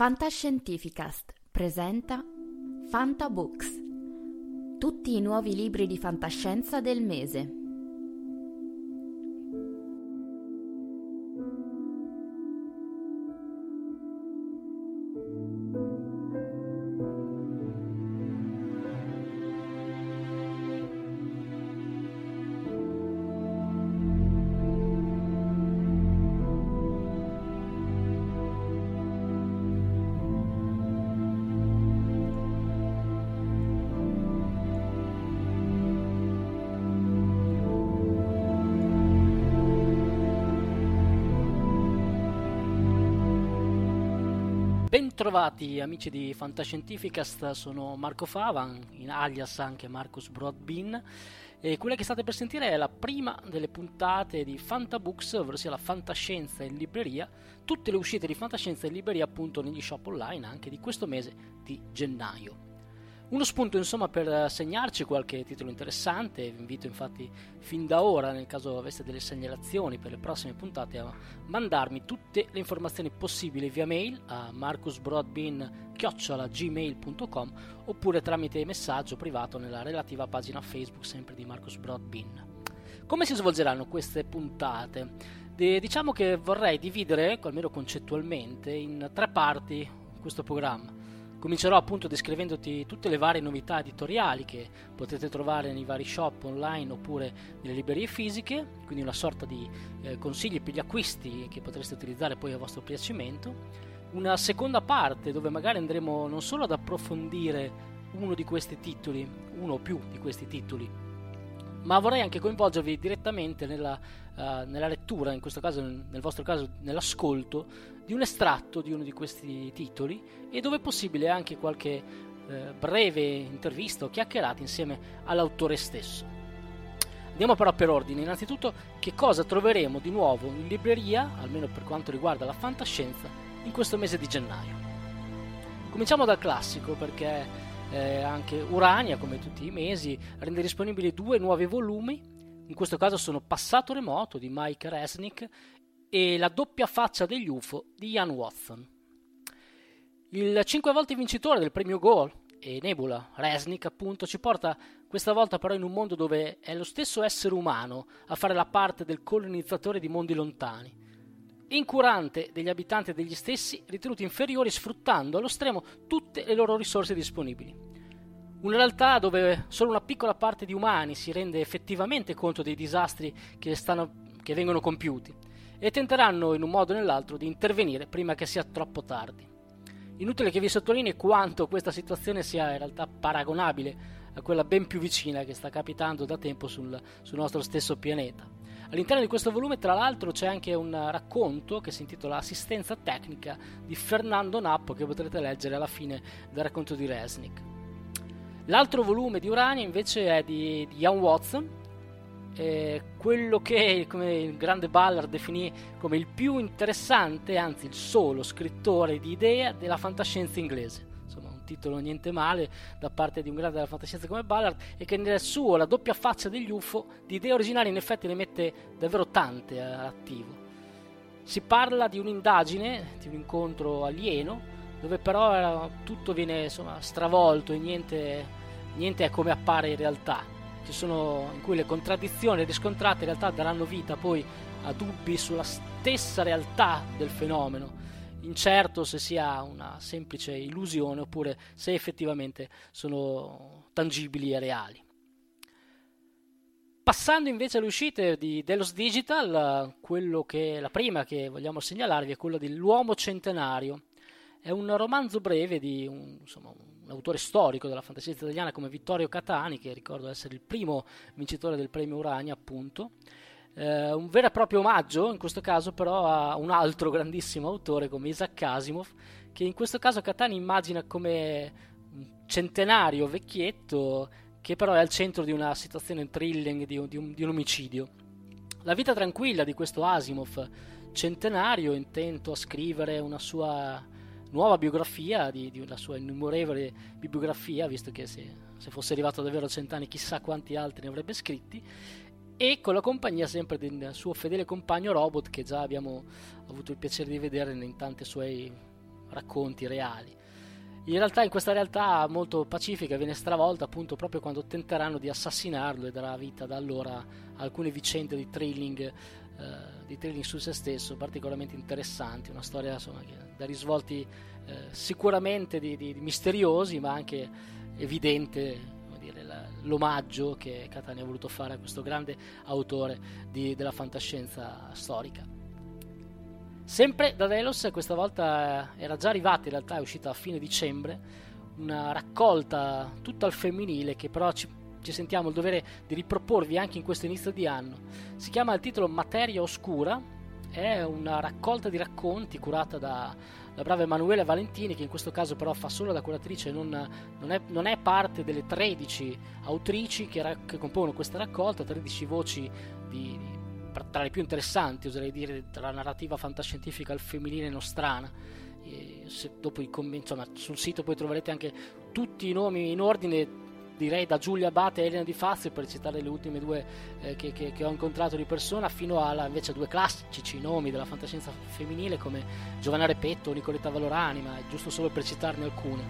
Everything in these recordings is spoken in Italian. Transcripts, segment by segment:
Fantascientificast presenta Fantabooks, tutti i nuovi libri di fantascienza del mese. Bentrovati amici di Fantascientificast, sono Marco Fava, in alias anche Marcus Broadbean e quella che state per sentire è la prima delle puntate di Fantabooks, ovvero la fantascienza in libreria, tutte le uscite di fantascienza in libreria appunto negli shop online anche di questo mese di gennaio. Uno spunto insomma per segnarci qualche titolo interessante, vi invito infatti fin da ora, nel caso aveste delle segnalazioni per le prossime puntate, a mandarmi tutte le informazioni possibili via mail a marcusbroadbean.gmail.com oppure tramite messaggio privato nella relativa pagina Facebook sempre di Marcus Broadbean. Come si svolgeranno queste puntate? De- diciamo che vorrei dividere, almeno concettualmente, in tre parti questo programma. Comincerò appunto descrivendoti tutte le varie novità editoriali che potete trovare nei vari shop online oppure nelle librerie fisiche, quindi una sorta di eh, consigli per gli acquisti che potreste utilizzare poi a vostro piacimento. Una seconda parte dove magari andremo non solo ad approfondire uno di questi titoli, uno o più di questi titoli, ma vorrei anche coinvolgervi direttamente nella, uh, nella, lettura, in questo caso, nel vostro caso nell'ascolto, di un estratto di uno di questi titoli e dove è possibile anche qualche uh, breve intervista o chiacchierata insieme all'autore stesso. Andiamo però per ordine, innanzitutto che cosa troveremo di nuovo in libreria, almeno per quanto riguarda la fantascienza, in questo mese di gennaio. Cominciamo dal classico perché eh, anche Urania, come tutti i mesi, rende disponibili due nuovi volumi, in questo caso sono Passato remoto di Mike Resnick e La doppia faccia degli UFO di Ian Watson. Il cinque volte vincitore del premio Goal e Nebula, Resnick appunto, ci porta questa volta però in un mondo dove è lo stesso essere umano a fare la parte del colonizzatore di mondi lontani incurante degli abitanti degli stessi ritenuti inferiori sfruttando allo stremo tutte le loro risorse disponibili. Una realtà dove solo una piccola parte di umani si rende effettivamente conto dei disastri che, stanno, che vengono compiuti e tenteranno in un modo o nell'altro di intervenire prima che sia troppo tardi. Inutile che vi sottolinei quanto questa situazione sia in realtà paragonabile a quella ben più vicina che sta capitando da tempo sul, sul nostro stesso pianeta. All'interno di questo volume, tra l'altro, c'è anche un racconto che si intitola Assistenza tecnica di Fernando Nappo che potrete leggere alla fine del racconto di Resnick. L'altro volume di Urania invece è di, Ian Watson, eh, quello che il grande Ballard definì come il più interessante, anzi il solo scrittore di idee della fantascienza inglese titolo niente male da parte di un grande della fantascienza come Ballard e che nel suo La doppia faccia degli UFO di idee originali in effetti ne mette davvero tante eh, all'attivo. Si parla di un'indagine, di un incontro alieno, dove però eh, tutto viene insomma, stravolto e niente, niente è come appare in realtà. Ci sono in cui le contraddizioni riscontrate in realtà daranno vita poi a dubbi sulla stessa realtà del fenomeno incerto se sia una semplice illusione oppure se effettivamente sono tangibili e reali. Passando invece alle uscite di Delos Digital, che, la prima che vogliamo segnalarvi è quella dell'Uomo Centenario. È un romanzo breve di un, insomma, un autore storico della fantasia italiana come Vittorio Catani, che ricordo essere il primo vincitore del premio Urania, appunto. Eh, un vero e proprio omaggio, in questo caso però a un altro grandissimo autore come Isaac Asimov, che in questo caso Catani immagina come un centenario vecchietto che però è al centro di una situazione thrilling, di un, di, un, di un, omicidio. La vita tranquilla di questo Asimov centenario, intento a scrivere una sua nuova biografia, di, di una sua innumerevole bibliografia, visto che se, se fosse arrivato davvero a cent'anni chissà quanti altri ne avrebbe scritti, e con la compagnia sempre del suo fedele compagno Robot che già abbiamo avuto il piacere di vedere in tanti suoi racconti reali. In realtà in questa realtà molto pacifica viene stravolta appunto proprio quando tenteranno di assassinarlo e darà vita da allora a alcune vicende di thrilling, eh, di thrilling su se stesso particolarmente interessanti, una storia insomma, da risvolti eh, sicuramente di, di, di, misteriosi ma anche evidente l'omaggio che Catania ha voluto fare a questo grande autore di, della fantascienza storica. Sempre da Delos, questa volta era già arrivata, in realtà è uscita a fine dicembre, una raccolta tutta al femminile che però ci, ci sentiamo il dovere di riproporvi anche in questo inizio di anno. Si chiama il titolo Materia Oscura, è una raccolta di racconti curata da la brava Emanuele Valentini, che in questo caso però fa solo da curatrice, non, non, è, non è, parte delle 13 autrici che, che, compongono questa raccolta, 13 voci di, di tra le più interessanti, oserei dire, tra la narrativa fantascientifica al femminile nostrana. E se dopo insomma, sul sito poi troverete anche tutti i nomi in ordine, direi da Giulia Abate e Elena Di Fazio, per citare le ultime due eh, che, che, che, ho incontrato di persona, fino alla invece due classici nomi della fantascienza femminile come Giovanna Repetto o Nicoletta Valorani, ma giusto solo per citarne alcune.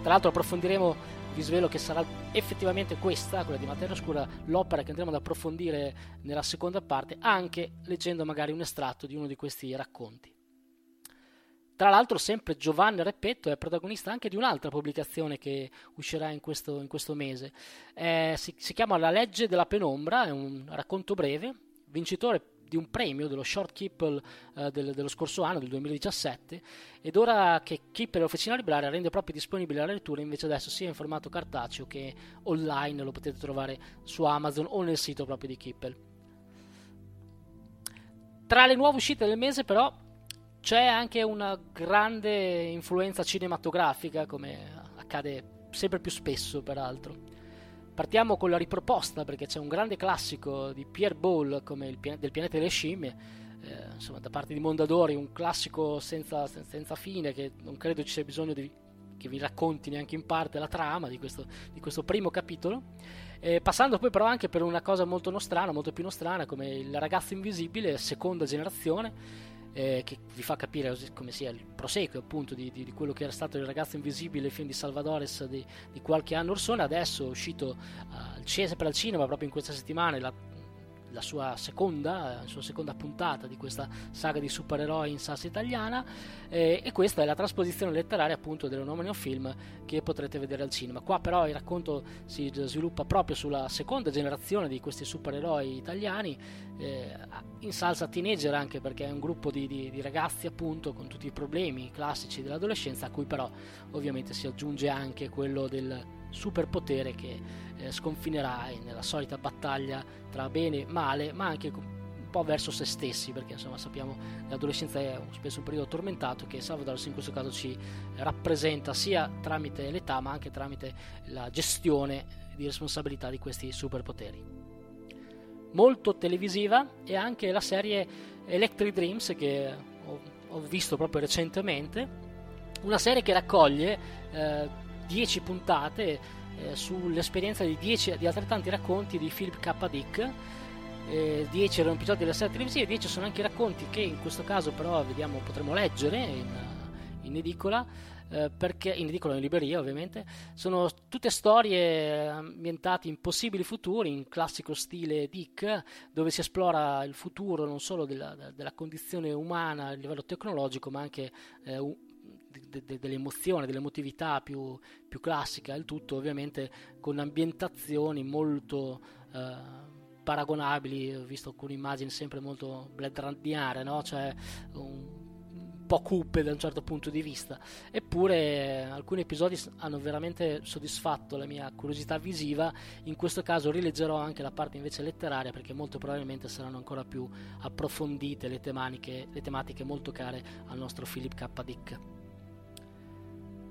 Tra l'altro approfondiremo vi svelo che sarà effettivamente questa, quella di Materia Oscura, l'opera che andremo ad approfondire nella seconda parte, anche leggendo magari un estratto di uno di questi racconti. Tra l'altro, sempre Giovanni Repetto è protagonista anche di un'altra pubblicazione che uscirà in questo, in questo mese. Eh, si, si chiama La legge della penombra, è un racconto breve, vincitore di un premio dello Short Keeper eh, del, dello scorso anno, del 2017, ed ora che Keeper l'officina libraria rende proprio disponibile la lettura invece adesso sia in formato cartaceo che online, lo potete trovare su Amazon o nel sito proprio di Keeper. Tra le nuove uscite del mese però c'è anche una grande influenza cinematografica, come accade sempre più spesso peraltro. Partiamo con la riproposta perché c'è un grande classico di Pierre Ball come pian- del pianeta delle scimmie, eh, insomma da parte di Mondadori, un classico senza, senza fine che non credo ci sia bisogno di, che vi racconti neanche in parte la trama di questo, di questo primo capitolo. Eh, passando poi però anche per una cosa molto nostrana, molto più nostrana, come il ragazzo invisibile, seconda generazione, eh, che vi fa capire come sia il proseguo appunto di, di, di, quello che era stato il ragazzo invisibile, il film di Salvadores di, di qualche anno or adesso è uscito uh, sempre al cinema proprio in questa settimana la la sua seconda, la sua seconda puntata di questa saga di supereroi in salsa italiana eh, e questa è la trasposizione letteraria appunto dell'omonimo film che potrete vedere al cinema. Qua però il racconto si sviluppa proprio sulla seconda generazione di questi supereroi italiani eh, in salsa teenager anche perché è un gruppo di, di, di ragazzi appunto con tutti i problemi classici dell'adolescenza a cui però ovviamente si aggiunge anche quello del superpotere che eh, sconfinerà nella solita battaglia tra bene e male, ma anche un po' verso se stessi, perché insomma sappiamo che l'adolescenza è spesso un periodo tormentato che Salvador in questo caso ci rappresenta sia tramite l'età ma anche tramite la gestione di responsabilità di questi superpoteri. Molto televisiva è anche la serie Electric Dreams che ho, ho visto proprio recentemente, una serie che raccoglie eh, 10 puntate eh, sull'esperienza di, 10, di altrettanti racconti di Philip K. Dick. Eh, 10 erano episodi della serie televisiva, 10 sono anche racconti che in questo caso però vediamo potremo leggere in, in edicola eh, perché in edicola in libreria ovviamente sono tutte storie ambientate in possibili futuri in classico stile Dick dove si esplora il futuro non solo della, della condizione umana a livello tecnologico ma anche eh, de, de, dell'emozione, dell'emotività più, più classica, il tutto ovviamente con ambientazioni molto eh, paragonabili, ho visto alcune immagini sempre molto Blade Runniane, no? cioè un, po' cupe da un certo punto di vista. Eppure alcuni episodi hanno veramente soddisfatto la mia curiosità visiva. In questo caso rileggerò anche la parte invece letteraria perché molto probabilmente saranno ancora più approfondite le le tematiche molto care al nostro Philip K. Dick.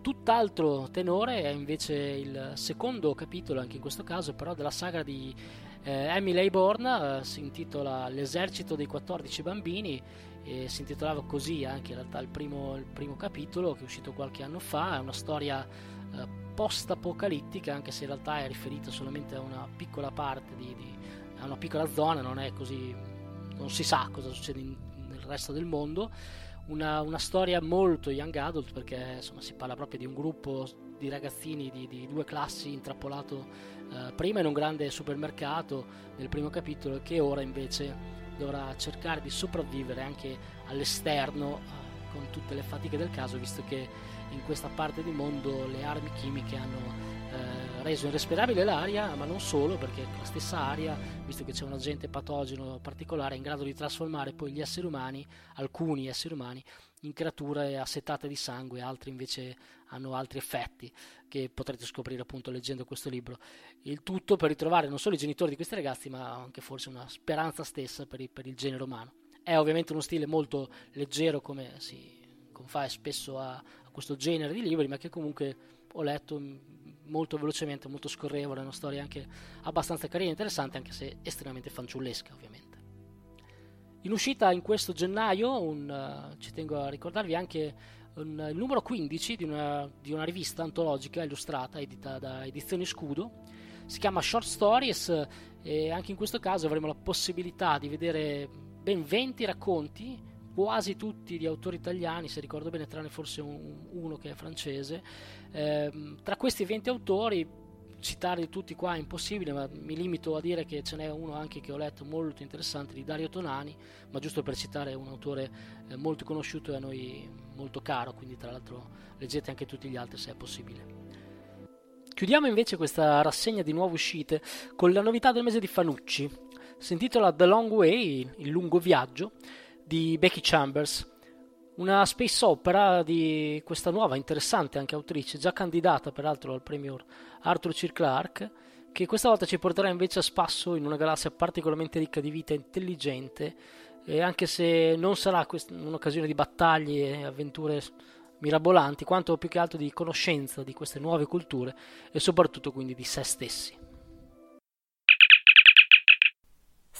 Tutt'altro tenore è invece il secondo capitolo, anche in questo caso, però della saga di eh, Emily Hayborn, eh, si intitola L'esercito dei 14 bambini e si intitolava così anche in realtà il primo, il primo capitolo che è uscito qualche anno fa, è una storia eh, post-apocalittica anche se in realtà è riferita solamente a una piccola parte, di, di, a una piccola zona, non è così, non si sa cosa succede in, nel resto del mondo. Una, una, storia molto young adult perché insomma, si parla proprio di un gruppo di ragazzini di, di due classi intrappolato eh, prima in un grande supermercato nel primo capitolo che ora invece dovrà cercare di sopravvivere anche all'esterno eh, con tutte le fatiche del caso, visto che in questa parte del mondo le armi chimiche hanno eh, reso irrespirabile l'aria, ma non solo, perché la stessa aria, visto che c'è un agente patogeno particolare, è in grado di trasformare poi gli esseri umani, alcuni esseri umani, in creature assetate di sangue, altri invece hanno altri effetti che potrete scoprire appunto leggendo questo libro. Il tutto per ritrovare non solo i genitori di questi ragazzi, ma anche forse una speranza stessa per, il, per il genere umano. È ovviamente uno stile molto leggero come si fa spesso a, a questo genere di libri, ma che comunque ho letto molto velocemente, molto scorrevole, una storia anche abbastanza carina e interessante, anche se estremamente fanciullesca ovviamente. In uscita in questo gennaio, un, uh, ci tengo a ricordarvi anche un, il numero 15 di una, di una, rivista antologica illustrata edita da Edizioni Scudo. Si chiama Short Stories e anche in questo caso avremo la possibilità di vedere ben 20 racconti, quasi tutti di autori italiani, se ricordo bene, tranne forse un, uno che è francese. Eh, tra questi 20 autori citarli tutti qua è impossibile, ma mi limito a dire che ce n'è uno anche che ho letto molto interessante di Dario Tonani, ma giusto per citare un autore eh, molto conosciuto e a noi molto caro, quindi tra l'altro leggete anche tutti gli altri se è possibile. Chiudiamo invece questa rassegna di nuove uscite con la novità del mese di Fanucci. Si intitola The Long Way, il lungo viaggio, di Becky Chambers, una space opera di questa nuova interessante anche autrice, già candidata peraltro al premio Arthur C. Clarke, che questa volta ci porterà invece a spasso in una galassia particolarmente ricca di vita intelligente, e anche se non sarà un'occasione di battaglie e avventure mirabolanti, quanto più che altro di conoscenza di queste nuove culture e soprattutto quindi di se stessi.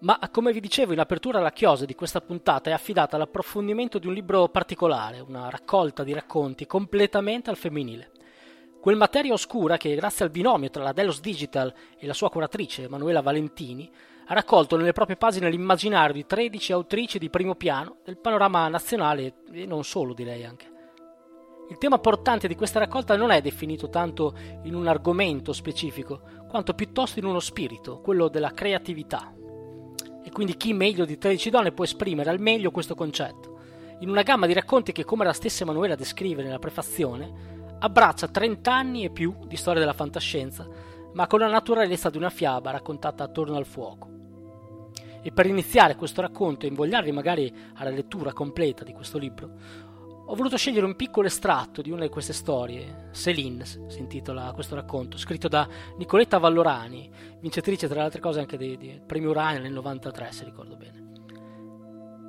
Ma come vi dicevo in apertura la chiosa di questa puntata è affidata all'approfondimento di un libro particolare, una raccolta di racconti completamente al femminile. Quel materia oscura che, grazie al binomio tra la Delos Digital e la sua curatrice Emanuela Valentini, ha raccolto nelle proprie pagine l'immaginario di 13 autrici di primo piano del panorama nazionale e non solo direi anche. Il tema portante di questa raccolta non è definito tanto in un argomento specifico, quanto piuttosto in uno spirito, quello della creatività, e quindi chi meglio di 13 donne può esprimere al meglio questo concetto. In una gamma di racconti che, come la stessa Emanuela descrive nella prefazione, abbraccia 30 anni e più di storia della fantascienza, ma con la naturalezza di una fiaba raccontata attorno al fuoco. E per iniziare questo racconto e invogliarvi magari alla lettura completa di questo libro, ho voluto scegliere un piccolo estratto di una di queste storie, Céline si intitola questo racconto, scritto da Nicoletta Vallorani, vincitrice tra le altre cose anche del premio Urania nel 93 se ricordo bene.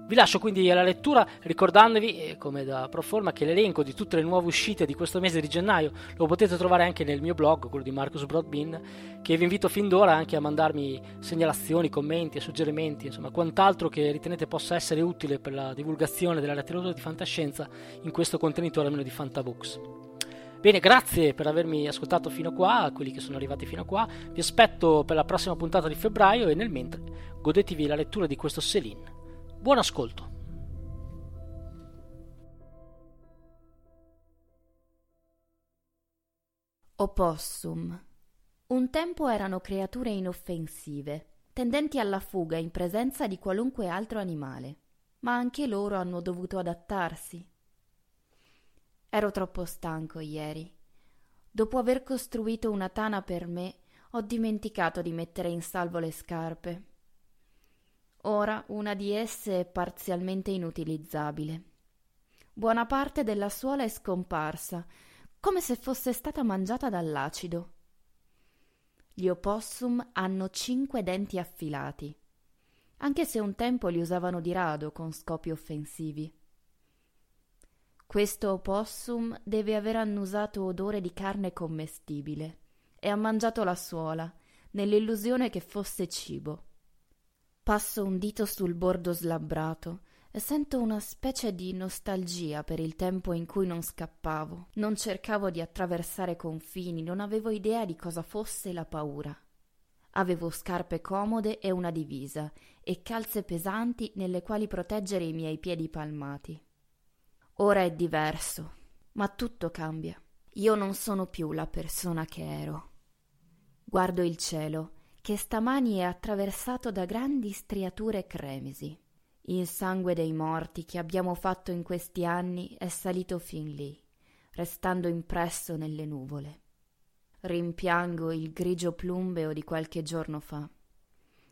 Vi lascio quindi alla lettura ricordandovi, eh, come da proforma, che l'elenco di tutte le nuove uscite di questo mese di gennaio lo potete trovare anche nel mio blog, quello di Marcus Broadbin, che vi invito fin d'ora anche a mandarmi segnalazioni, commenti e suggerimenti, insomma quant'altro che ritenete possa essere utile per la divulgazione della letteratura di fantascienza in questo contenitore almeno di Fantabooks. Bene, grazie per avermi ascoltato fino a qua, a quelli che sono arrivati fino a qua. Vi aspetto per la prossima puntata di febbraio e nel mentre godetevi la lettura di questo Selin. Buon ascolto. Opossum. Un tempo erano creature inoffensive, tendenti alla fuga in presenza di qualunque altro animale, ma anche loro hanno dovuto adattarsi. Ero troppo stanco ieri. Dopo aver costruito una tana per me, ho dimenticato di mettere in salvo le scarpe. Ora una di esse è parzialmente inutilizzabile. Buona parte della suola è scomparsa, come se fosse stata mangiata dall'acido. Gli opossum hanno cinque denti affilati, anche se un tempo li usavano di rado con scopi offensivi. Questo opossum deve aver annusato odore di carne commestibile e ha mangiato la suola, nell'illusione che fosse cibo. Passo un dito sul bordo slabbrato e sento una specie di nostalgia per il tempo in cui non scappavo, non cercavo di attraversare confini, non avevo idea di cosa fosse la paura. Avevo scarpe comode e una divisa, e calze pesanti nelle quali proteggere i miei piedi palmati. Ora è diverso, ma tutto cambia. Io non sono più la persona che ero. Guardo il cielo che stamani è attraversato da grandi striature cremisi. Il sangue dei morti che abbiamo fatto in questi anni è salito fin lì, restando impresso nelle nuvole. Rimpiango il grigio plumbeo di qualche giorno fa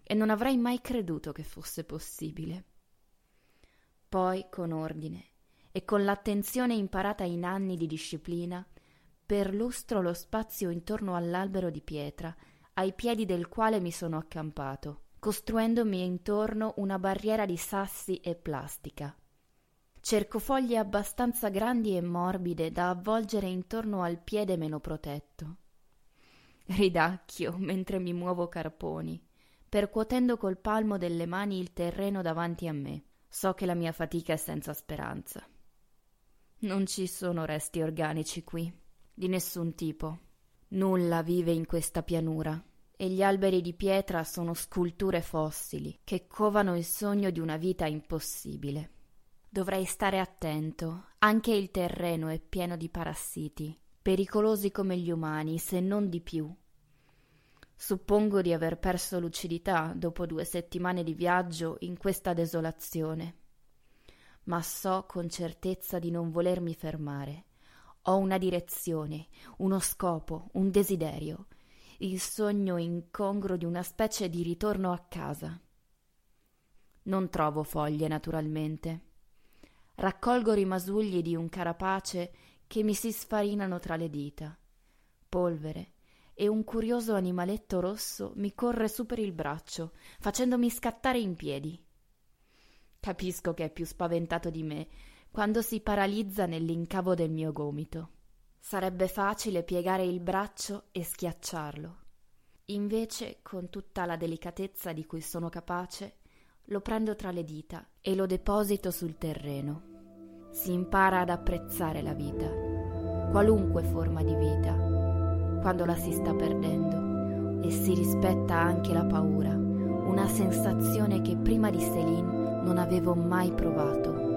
e non avrei mai creduto che fosse possibile. Poi, con ordine e con l'attenzione imparata in anni di disciplina, perlustro lo spazio intorno all'albero di pietra ai piedi del quale mi sono accampato, costruendomi intorno una barriera di sassi e plastica. Cerco foglie abbastanza grandi e morbide da avvolgere intorno al piede meno protetto. Ridacchio mentre mi muovo carponi, percuotendo col palmo delle mani il terreno davanti a me. So che la mia fatica è senza speranza. Non ci sono resti organici qui, di nessun tipo. Nulla vive in questa pianura e gli alberi di pietra sono sculture fossili che covano il sogno di una vita impossibile. Dovrei stare attento, anche il terreno è pieno di parassiti, pericolosi come gli umani, se non di più. Suppongo di aver perso lucidità dopo due settimane di viaggio in questa desolazione, ma so con certezza di non volermi fermare ho una direzione, uno scopo, un desiderio, il sogno incongruo di una specie di ritorno a casa. Non trovo foglie, naturalmente. Raccolgo rimasugli di un carapace che mi si sfarinano tra le dita. Polvere e un curioso animaletto rosso mi corre su per il braccio, facendomi scattare in piedi. Capisco che è più spaventato di me, quando si paralizza nell'incavo del mio gomito. Sarebbe facile piegare il braccio e schiacciarlo. Invece, con tutta la delicatezza di cui sono capace, lo prendo tra le dita e lo deposito sul terreno. Si impara ad apprezzare la vita, qualunque forma di vita, quando la si sta perdendo, e si rispetta anche la paura, una sensazione che prima di Céline non avevo mai provato.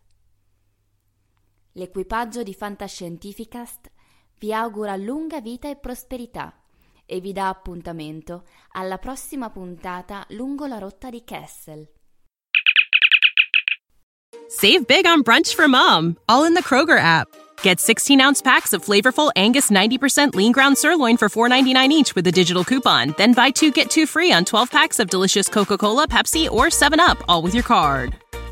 L'equipaggio di Fantascientificast vi augura lunga vita e prosperità e vi dà appuntamento alla prossima puntata lungo la rotta di Kessel. Save big on brunch for mom, all in the Kroger app. Get 16 ounce packs of flavorful Angus 90% lean ground sirloin for $4.99 each with a digital coupon. Then buy two get two free on 12 packs of delicious Coca Cola, Pepsi, or 7UP, all with your card.